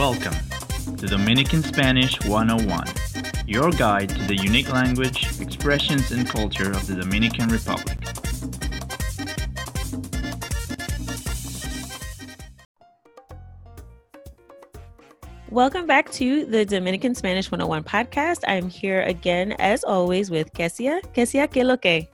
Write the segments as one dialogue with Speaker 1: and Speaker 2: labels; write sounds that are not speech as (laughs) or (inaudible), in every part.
Speaker 1: Welcome to Dominican Spanish 101, your guide to the unique language, expressions, and culture of the Dominican Republic.
Speaker 2: Welcome back to the Dominican Spanish 101 podcast. I'm here again, as always, with Kesia. Kesia, ¿qué lo que?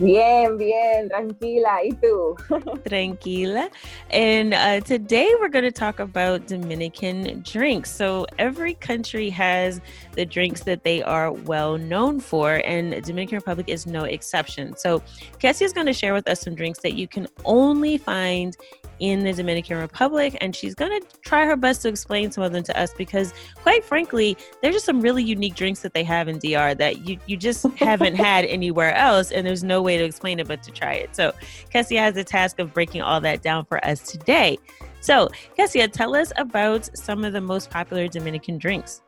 Speaker 3: Bien, bien, tranquila. ¿Y tú? (laughs)
Speaker 2: Tranquila. And uh, today we're going to talk about Dominican drinks. So, every country has the drinks that they are well known for, and Dominican Republic is no exception. So, Cassie is going to share with us some drinks that you can only find in the Dominican Republic, and she's going to try her best to explain some of them to us because, quite frankly, there's just some really unique drinks that they have in DR that you, you just haven't (laughs) had anywhere else, and there's no way to explain it but to try it. So, Kessia has the task of breaking all that down for us today. So, Kessia, tell us about some of the most popular Dominican drinks.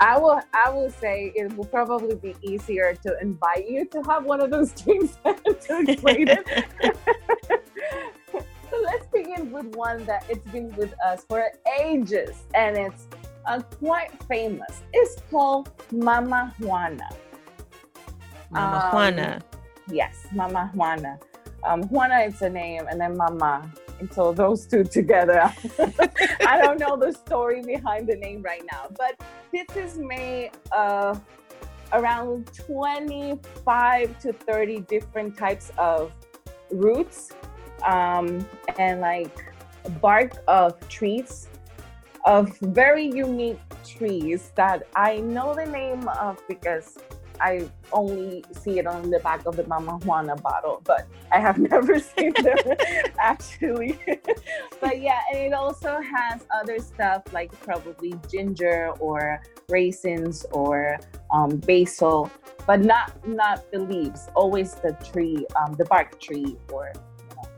Speaker 3: I will I will say it will probably be easier to invite you to have one of those (laughs) drinks to explain it. (laughs) so let's begin with one that it's been with us for ages and it's uh, quite famous. It's called Mama Juana.
Speaker 2: Mama um, Juana.
Speaker 3: Yes, Mama Juana. Um, Juana is a name, and then Mama. And so those two together. (laughs) I don't know the story behind the name right now, but this is made uh, around 25 to 30 different types of roots um, and like bark of trees of very unique trees that I know the name of because I only see it on the back of the Mama Juana bottle, but I have (laughs) never seen them (laughs) actually. (laughs) but yeah, and it also has other stuff like probably ginger or raisins or um, basil, but not not the leaves. Always the tree, um, the bark tree, or you know,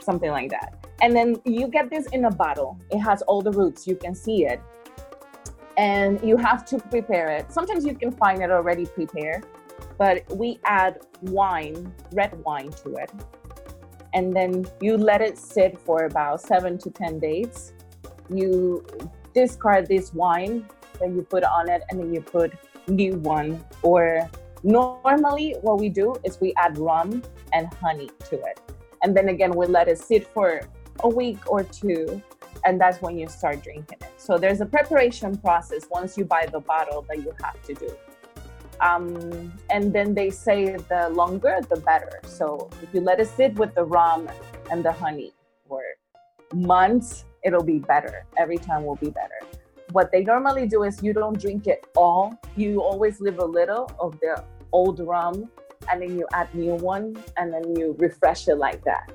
Speaker 3: something like that. And then you get this in a bottle. It has all the roots. You can see it and you have to prepare it. Sometimes you can find it already prepared, but we add wine, red wine to it. And then you let it sit for about seven to 10 days. You discard this wine, that you put on it, and then you put new one. Or normally, what we do is we add rum and honey to it. And then again, we let it sit for a week or two and that's when you start drinking it. So there's a preparation process once you buy the bottle that you have to do. Um, and then they say the longer, the better. So if you let it sit with the rum and the honey for months, it'll be better. Every time will be better. What they normally do is you don't drink it all. You always leave a little of the old rum and then you add new one and then you refresh it like that.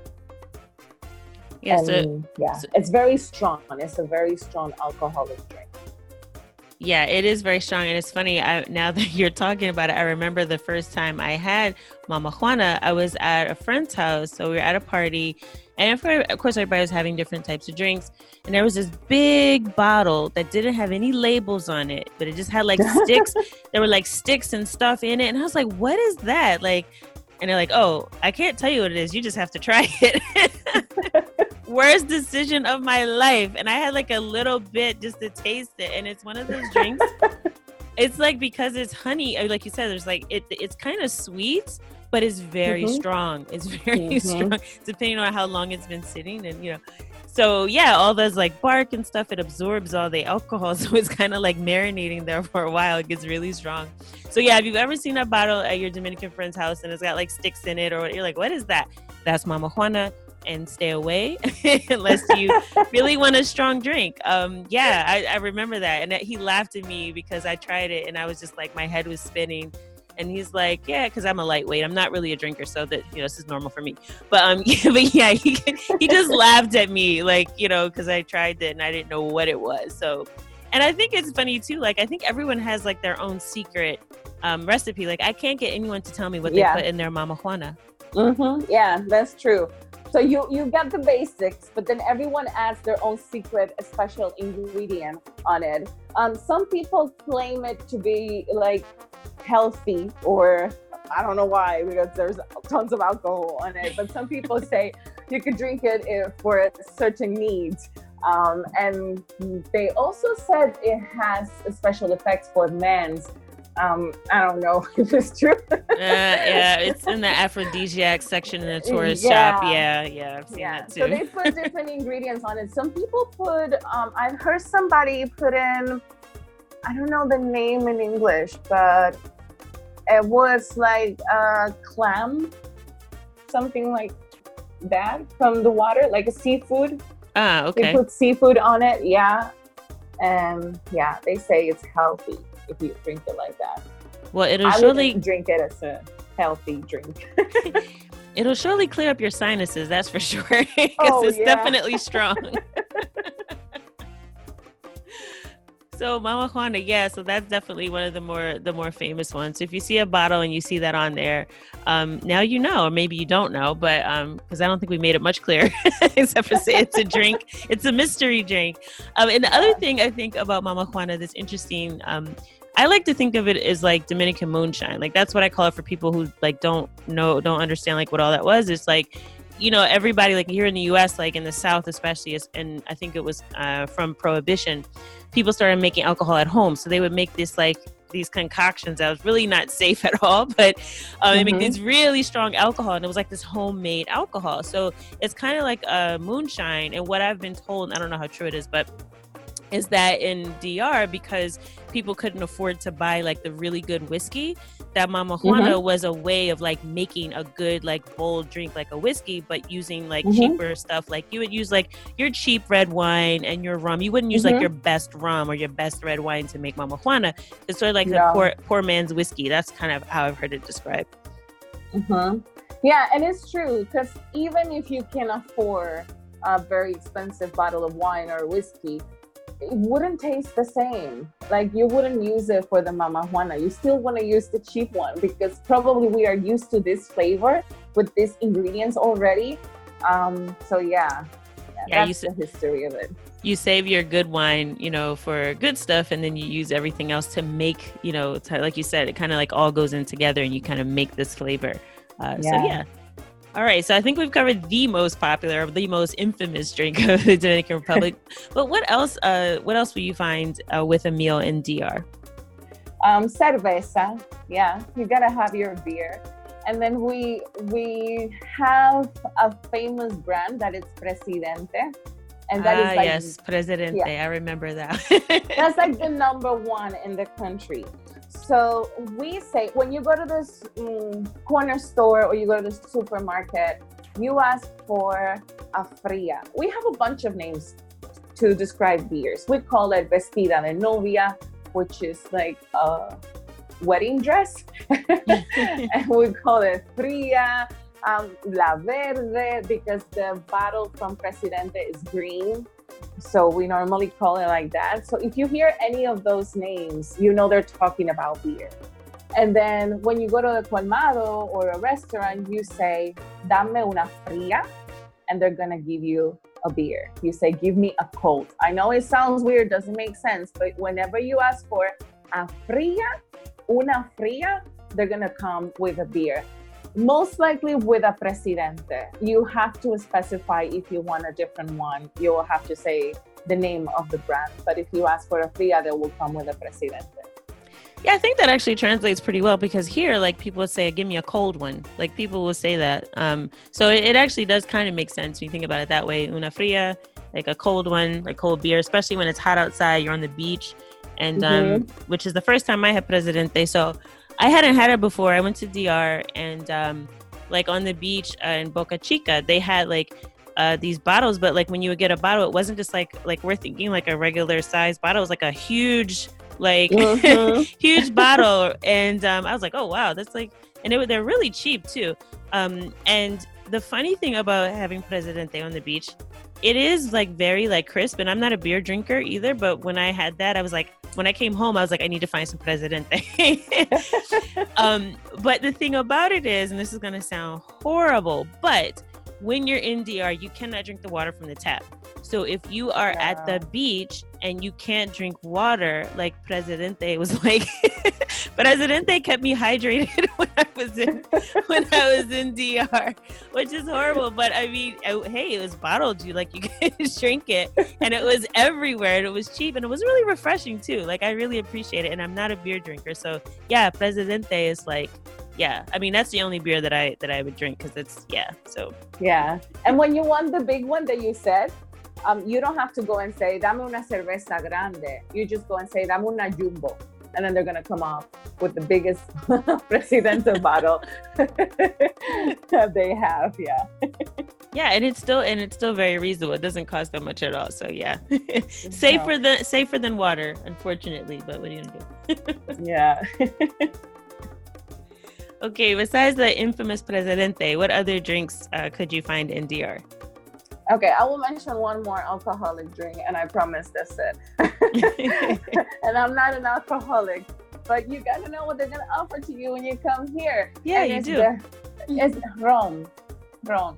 Speaker 3: Yeah, and, so, yeah, so, it's very strong. It's a very strong alcoholic drink.
Speaker 2: Yeah, it is very strong, and it's funny. I, now that (laughs) you're talking about it, I remember the first time I had Mama Juana. I was at a friend's house, so we were at a party, and of course, everybody was having different types of drinks. And there was this big bottle that didn't have any labels on it, but it just had like sticks. (laughs) there were like sticks and stuff in it, and I was like, "What is that?" Like, and they're like, "Oh, I can't tell you what it is. You just have to try it." (laughs) worst decision of my life. And I had like a little bit just to taste it. And it's one of those drinks. (laughs) it's like because it's honey, uh, like you said, there's like it it's kind of sweet, but it's very mm-hmm. strong. It's (laughs) very mm-hmm. strong, depending on how long it's been sitting. And you know, so yeah, all those like bark and stuff, it absorbs all the alcohol. (laughs) So it's kind of like marinating there for a while. It gets really strong. So yeah, if you've ever seen a bottle at your Dominican friend's house and it's got like sticks in it, or you're like, what is that? That's Mama Juana and stay away (laughs) unless you really want a strong drink. Um, yeah, I, I remember that. And he laughed at me because I tried it and I was just like, my head was spinning. And he's like, yeah, because I'm a lightweight. I'm not really a drinker, so that you know this is normal for me. But um, (laughs) yeah, but yeah, he he just laughed at me, like you know, because I tried it and I didn't know what it was. So, and I think it's funny too. Like I think everyone has like their own secret um, recipe. Like I can't get anyone to tell me what they yeah. put in their mama juana.
Speaker 3: Mm-hmm. Yeah, that's true. So you you get the basics, but then everyone adds their own secret, special ingredient on it. Um, some people claim it to be like healthy, or I don't know why because there's tons of alcohol on it. But some people (laughs) say you could drink it for certain needs. Um, and they also said it has special effects for men's. Um, I don't know (laughs) if it's true.
Speaker 2: uh, yeah, it's in the aphrodisiac section in the tourist yeah. shop. Yeah, yeah, I've seen yeah. that too.
Speaker 3: So they put different ingredients on it. Some people put, um, I've heard somebody put in, I don't know the name in English, but it was like a clam, something like that from the water, like a seafood.
Speaker 2: Ah, okay.
Speaker 3: They put seafood on it, yeah. And yeah, they say it's healthy if you drink it like that.
Speaker 2: Well, it'll I surely
Speaker 3: drink it as a healthy drink. (laughs)
Speaker 2: it'll surely clear up your sinuses, that's for sure. (laughs) Because oh, it's yeah. definitely (laughs) strong. So Mama Juana, yeah, so that's definitely one of the more the more famous ones. So if you see a bottle and you see that on there, um, now you know, or maybe you don't know, but because um, I don't think we made it much clearer, except for say it's a drink, it's a mystery drink. Um, and the other thing I think about Mama Juana that's interesting, um, I like to think of it as like Dominican moonshine. Like that's what I call it for people who like don't know, don't understand like what all that was. It's like you know everybody like here in the us like in the south especially and i think it was uh, from prohibition people started making alcohol at home. So they would make this like these concoctions that was really not (laughs) safe at all, but uh, mm-hmm. they make mm-hmm. this really strong alcohol, and it was like this homemade alcohol. So it's kind of like a moonshine. And what I've been told, I don't know how true it is, but is that in DR because people couldn't afford to buy like the really good whiskey, that Mama Juana mm-hmm. was a way of like making a good like bold drink like a whiskey, but using like mm-hmm. cheaper stuff. Like you would use like your cheap red wine and your rum. You wouldn't use mm-hmm. like your best rum or your best red wine to make Mama Juana. It's sort of like yeah. a poor poor man's whiskey. That's kind of how I've heard it described.
Speaker 3: Mm-hmm. Yeah, and it's true because even if you can afford a very expensive bottle of wine or whiskey, wouldn't taste the same. Like you wouldn't use it for the Mama Juana. You still want to use the cheap one because probably we are used to this flavor with these ingredients already. Um, so yeah, yeah, yeah that's the history of it.
Speaker 2: You save your good wine, you know, for good stuff, and then you use everything else to make, you know, to, like you said, it kind of like all goes in together, and you kind of make this flavor. Uh, yeah. So yeah, all right, so I think we've covered the most popular, the most infamous drink (laughs) of the Dominican Republic. (laughs) but what else? Uh, what else will you find uh, with a meal in DR?
Speaker 3: Um, cerveza. Yeah, you gotta have your beer. And then we we have a famous brand that is Presidente.
Speaker 2: And that ah, is like, yes, Presidente. Yeah. I remember that.
Speaker 3: that's like (laughs) the number one in the country. So we say when you go to this um, corner store or you go to the supermarket, you ask for a fria. We have a bunch of names to describe beers. We call it vestida de novia, which is like a wedding dress, and (laughs) (laughs) we call it fria. Um, La Verde because the bottle from Presidente is green so we normally call it like that. So if you hear any of those names, you know they're talking about beer. And then when you go to a colmado or a restaurant, you say, dame una fría, and they're gonna give you a beer. You say, give me a cold. I know it sounds weird, doesn't make sense, but whenever you ask for a fría, una fría, they're gonna come with a beer most likely with a presidente. You have to specify if you want a different one. You will have to say the name of the brand but if you ask for a fria they will come with a presidente.
Speaker 2: Yeah i think that actually translates pretty well because here like people would say give me a cold one. Like people will say that um, so it, it actually does kind of make sense when you think about it that way. Una fria like a cold one like cold beer especially when it's hot outside you're on the beach and um, mm-hmm. um, which is the first time i had presidente so I hadn't had it before. I went to DR and um, like on the beach uh, in Boca Chica, they had like uh, these bottles, but like when you would get a bottle, it wasn't just like like we're thinking like a regular size bottle. It was like a huge, like mm-hmm. (laughs) huge bottle, and um, I was like, oh wow, that's like, and it, they're really cheap too. Um, and the funny thing about having Presidente on the beach, it is like very like crisp, and I'm not a beer drinker either. But when I had that, I was like, when I came home, I was like, I need to find some Presidente. (laughs) um, but the thing about it is, and this is going to sound horrible, but when you're in DR, you cannot drink the water from the tap. So if you are yeah. at the beach and you can't drink water, like Presidente was (laughs) like, Presidente kept me hydrated (laughs) when I was in when I was in DR, which is horrible. But I mean, hey, it was bottled. You like you (laughs) could drink it, and it was everywhere, and it was cheap, and it was really refreshing too. Like I really appreciate it, and I'm not a beer drinker, so yeah, Presidente is like yeah i mean that's the only beer that i that i would drink because it's yeah so
Speaker 3: yeah and when you want the big one that you said um, you don't have to go and say dame una cerveza grande. You just go and say dame una jumbo. And then they're going to come off with the biggest (laughs) presidente bottle (laughs) that they have yeah.
Speaker 2: Yeah and it's still and it's still very reasonable. It doesn't cost that much at all so yeah. (laughs) Safer than safer than water unfortunately but what are you gonna
Speaker 3: do? Yeah.
Speaker 2: Okay, besides the infamous Presidente, what other drinks uh, could you find in DR?
Speaker 3: Okay, I will mention one more alcoholic drink, and I promise that's it. (laughs) (laughs) and I'm not an alcoholic, but you gotta know what they're gonna offer to you when you come here.
Speaker 2: Yeah,
Speaker 3: and
Speaker 2: you do.
Speaker 3: The, it's rum, rum.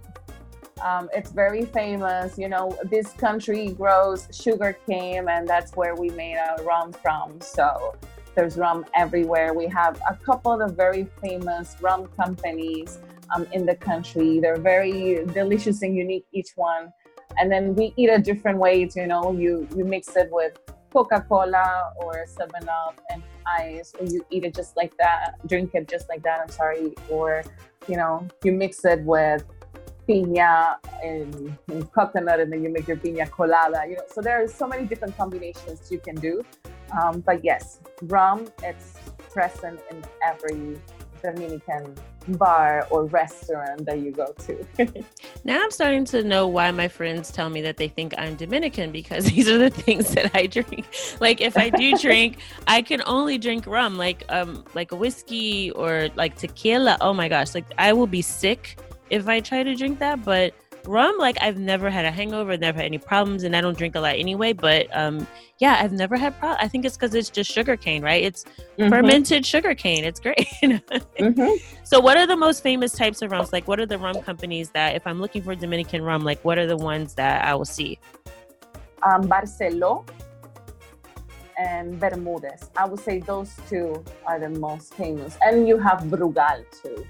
Speaker 3: Um, it's very famous. You know, this country grows sugar cane, and that's where we made our rum from. So there's rum everywhere. We have a couple of very famous rum companies um, in the country. They're very delicious and unique, each one. And then we eat it different ways. You know, you you mix it with Coca-Cola or Seven Up and ice, or you eat it just like that, drink it just like that. I'm sorry, or you know, you mix it with piña and, and, coconut, and then you make your piña colada. You know, so there are so many different combinations you can do. Um, but yes, rum, it's present in every Dominican bar or restaurant that you go to. (laughs)
Speaker 2: now I'm starting to know why my friends tell me that they think I'm Dominican because (laughs) these are the things that I drink. Like if I do drink, (laughs) I can only drink rum, like um like a whiskey or like tequila. Oh my gosh, like I will be sick if I try to drink that, but rum like i've never had a hangover never had any problems and i don't drink a lot anyway but um yeah i've never had problems i think it's because it's just sugar cane right? It's mm-hmm. fermented sugar cane it's great. (laughs) Mm-hmm. so what are the most famous types of rums? Like what are the rum companies that if i'm looking for dominican rum like what are the ones that i will see?
Speaker 3: Um barcelo and bermudez. I would say those two are the most famous. And you have brugal too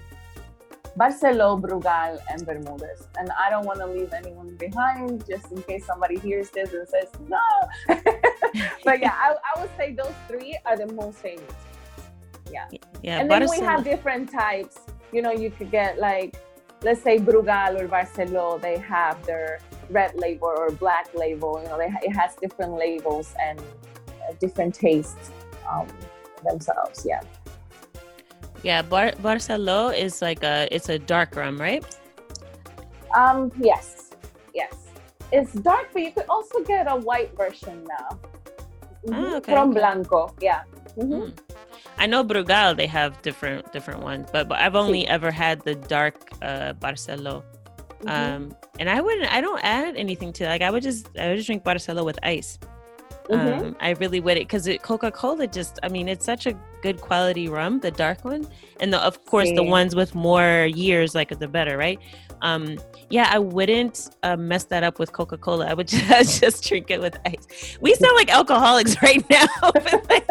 Speaker 3: Barcelo, Brugal, and Bermudez. And I don't want to leave anyone behind just in case somebody hears this and says, no. (laughs) but yeah, I, I, would say those three are the most famous. Yeah.
Speaker 2: Yeah.
Speaker 3: And then we have different types. You know, you could get like, let's say Brugal or Barcelo, they have their red label or black label. You know, they, it has different labels and uh, different tastes um, themselves. Yeah.
Speaker 2: Yeah, Bar- Barcelo is like a it's a dark rum, right?
Speaker 3: Um, yes, yes. It's dark, but you could also get a white version now.
Speaker 2: Mm-hmm. Ah, okay,
Speaker 3: From. Blanco, yeah. Mm-hmm.
Speaker 2: Mm. I know Brugal they have different different ones, but, but I've only sí. ever had the dark uh, Barcelo. Mm-hmm. Um, and I wouldn't I don't add anything to it. like I would just I would just drink Barcelo with ice. Mm-hmm. Um, I really would it because Coca Cola just, I mean, it's such a good quality rum, the dark one, and the, of course yeah. the ones with more years, like the better, right? Um, yeah, I wouldn't uh, mess that up with Coca Cola. I would (laughs) just, just, drink it with ice. We sound like alcoholics (laughs) right now, (laughs) like,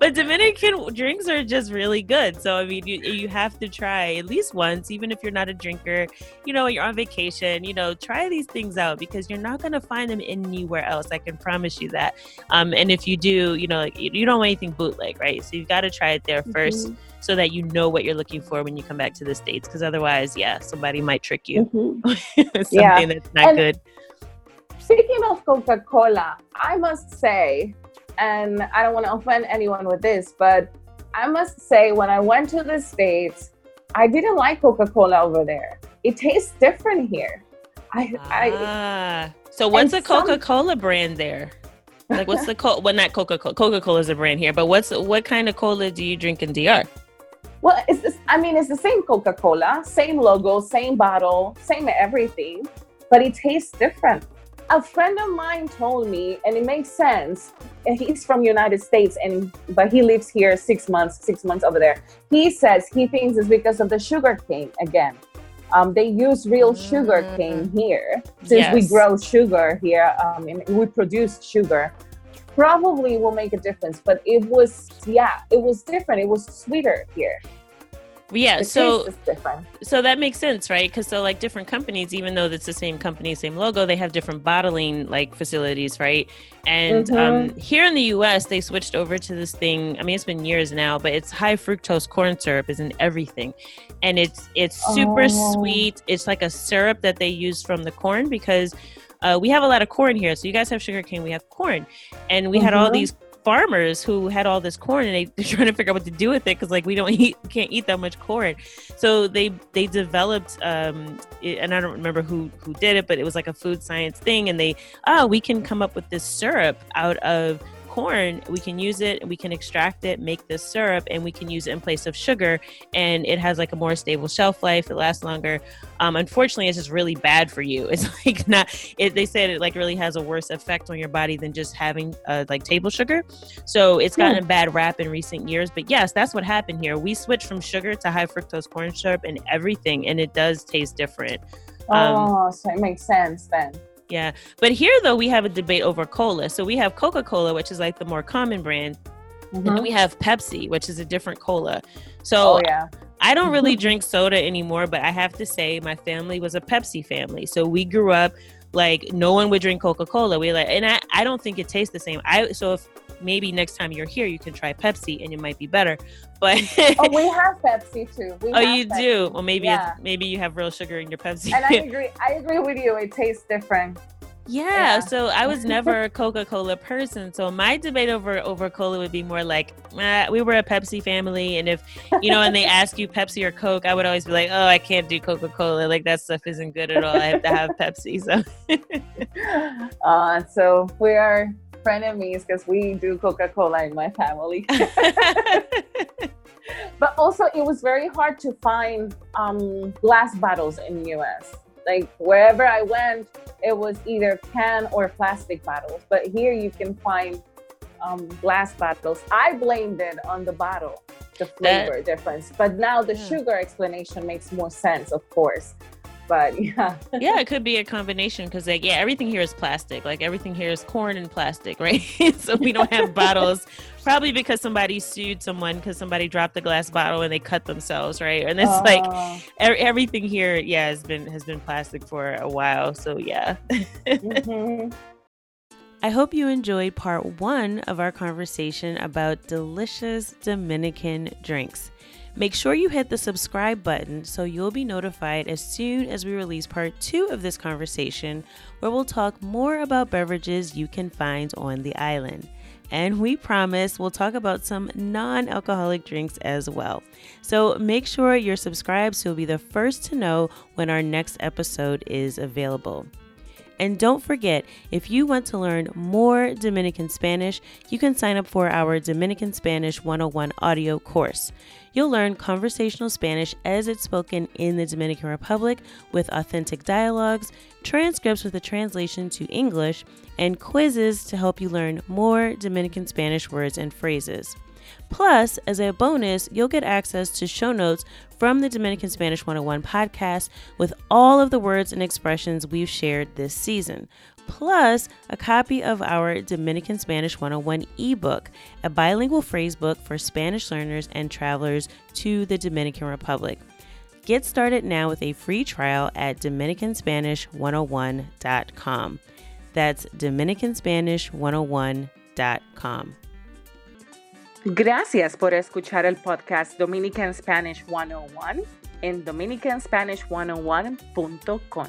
Speaker 2: but, Dominican drinks are just really good. So I mean, you you have to try at least once, even if you're not a drinker. You know, you're on vacation. You know, try these things out because you're not gonna find them anywhere else. I can promise you that. Um, and if you do, you know, like, you don't want anything bootleg, right? So you've got to try it there 1st mm-hmm. so that you know what you're looking for when you come back to the states. Because otherwise, yeah, somebody might trick you. Mm-hmm. (laughs) Something yeah. that's not and good.
Speaker 3: Speaking of Coca Cola, I must say, and I don't want to offend anyone with this, but I must say, when I went to the States, I didn't like Coca Cola over there. It tastes different here. I, ah,
Speaker 2: I so what's a Coca Cola brand there? Like, what's the co- well, not Coca Cola. Coca Cola is a brand here, but what's what kind of cola do you drink in DR?
Speaker 3: Well, it's this, I mean, it's the same Coca Cola, same logo, same bottle, same everything, but it tastes different a friend of mine told me, and it makes sense. He's from United States, and but he lives here six months, six months over there. He says he thinks it's because of the sugar cane again. Um, they use real sugar cane
Speaker 2: Mm.
Speaker 3: here since we grow sugar here um, and we produce sugar. Probably will make a difference, but it was yeah, it was different. It was sweeter here.
Speaker 2: Yeah,
Speaker 3: The
Speaker 2: so
Speaker 3: taste is different.
Speaker 2: so that makes sense, right? Because so like different companies, even though it's the same company, same logo, they have different bottling like facilities, right? And um, here in the U.S., they switched over to this thing. I mean, it's been years now, but it's high fructose corn syrup is in everything, and it's it's super
Speaker 3: Oh.
Speaker 2: sweet. It's like a syrup that they use from the corn because uh, we have a lot of corn here. So you guys have sugar cane, we have corn, and we had all
Speaker 3: Mhm.
Speaker 2: these farmers who had all this corn and they, (laughs) they're trying to figure out what to do with it because like we don't (laughs) eat can't eat that much corn. So they they developed um it- and i don't remember who who did it but it was like a food science thing and they oh we can come up with this syrup out of corn we can use it we can extract it make this syrup and we can use it in place of sugar and it has like a more stable shelf life it lasts longer. Um unfortunately it's just really bad for you. (laughs) It's like not it, they said it like really has a worse effect on your body than just having uh, like table sugar. So it's gotten a bad rap in recent years but yes that's what happened here. We switched from sugar to high fructose corn syrup and everything and it does taste different. Um,
Speaker 3: oh, so it makes sense then.
Speaker 2: Yeah but here though we have a debate over cola so we have coca-cola which is like the more common brand and then
Speaker 3: Mhm.
Speaker 2: we have pepsi which is a different cola so
Speaker 3: Oh yeah.
Speaker 2: I don't really drink soda anymore, but I have to say my family was a Pepsi family. So we grew up like no one would drink Coca-Cola. We like and I, I don't think it tastes the same. I so if maybe next time you're here you can try Pepsi and it might be better. But
Speaker 3: Oh, we have Pepsi too. We (laughs)
Speaker 2: Oh, you
Speaker 3: Pepsi.
Speaker 2: do. Well, maybe
Speaker 3: Yeah.
Speaker 2: it's, maybe you have real sugar in your Pepsi.
Speaker 3: And I (laughs) agree. I agree with you. It tastes different.
Speaker 2: yeah,
Speaker 3: Yeah.
Speaker 2: So I was (laughs) never a Coca-Cola person. So my debate over over cola would be more like eh, we were a Pepsi family, and if you know, and they ask you Pepsi or Coke, I would always be like, oh, I can't do Coca-Cola. Like that stuff isn't good at all. I have to have Pepsi. So
Speaker 3: Uh, so we are frenemies because we do Coca-Cola in my family. (laughs) (laughs) but also, it was very hard to find um, glass bottles in US. Like wherever I went, it was either can or plastic bottles. But here you can find um, glass bottles. I blamed it on the bottle, the
Speaker 2: That-
Speaker 3: flavor difference. But now the
Speaker 2: Yeah.
Speaker 3: sugar explanation makes more sense, of course. But (laughs) yeah.
Speaker 2: yeah, it could be a combination because like yeah, everything here is plastic. Like everything here is corn and plastic, (laughs) right? so we don't have bottles. Probably because somebody sued someone because somebody dropped a glass bottle and they cut themselves, right? And it's like
Speaker 3: Oh.
Speaker 2: e- everything here, yeah, has been has been plastic for a while. So yeah.
Speaker 3: Mhm. (laughs)
Speaker 2: I hope you enjoyed part one of our conversation about delicious Dominican drinks. Make sure you hit the subscribe button so you'll be notified as soon as we release part two of this conversation, where we'll talk more about beverages you can find on the island. And we promise we'll talk about some non alcoholic drinks as well. So make sure you're subscribed so you'll be the first to know when our next episode is available. And don't forget, if you want to learn more Dominican Spanish, you can sign up for our Dominican Spanish 101 audio course. You'll learn conversational Spanish as it's spoken in the Dominican Republic with authentic dialogues, transcripts with a translation to English, and quizzes to help you learn more Dominican Spanish words and phrases. Plus, as a bonus, you'll get access to show notes from the Dominican Spanish 101 podcast with all of the words and expressions we've shared this season, plus a copy of our Dominican Spanish 101 ebook, a bilingual phrase book for Spanish learners and travelers to the Dominican Republic. Get started now with a free trial at DominicanSpanish101.com. That's DominicanSpanish101.com.
Speaker 3: Gracias por escuchar el podcast Dominican Spanish 101 en dominicanspanish101.com.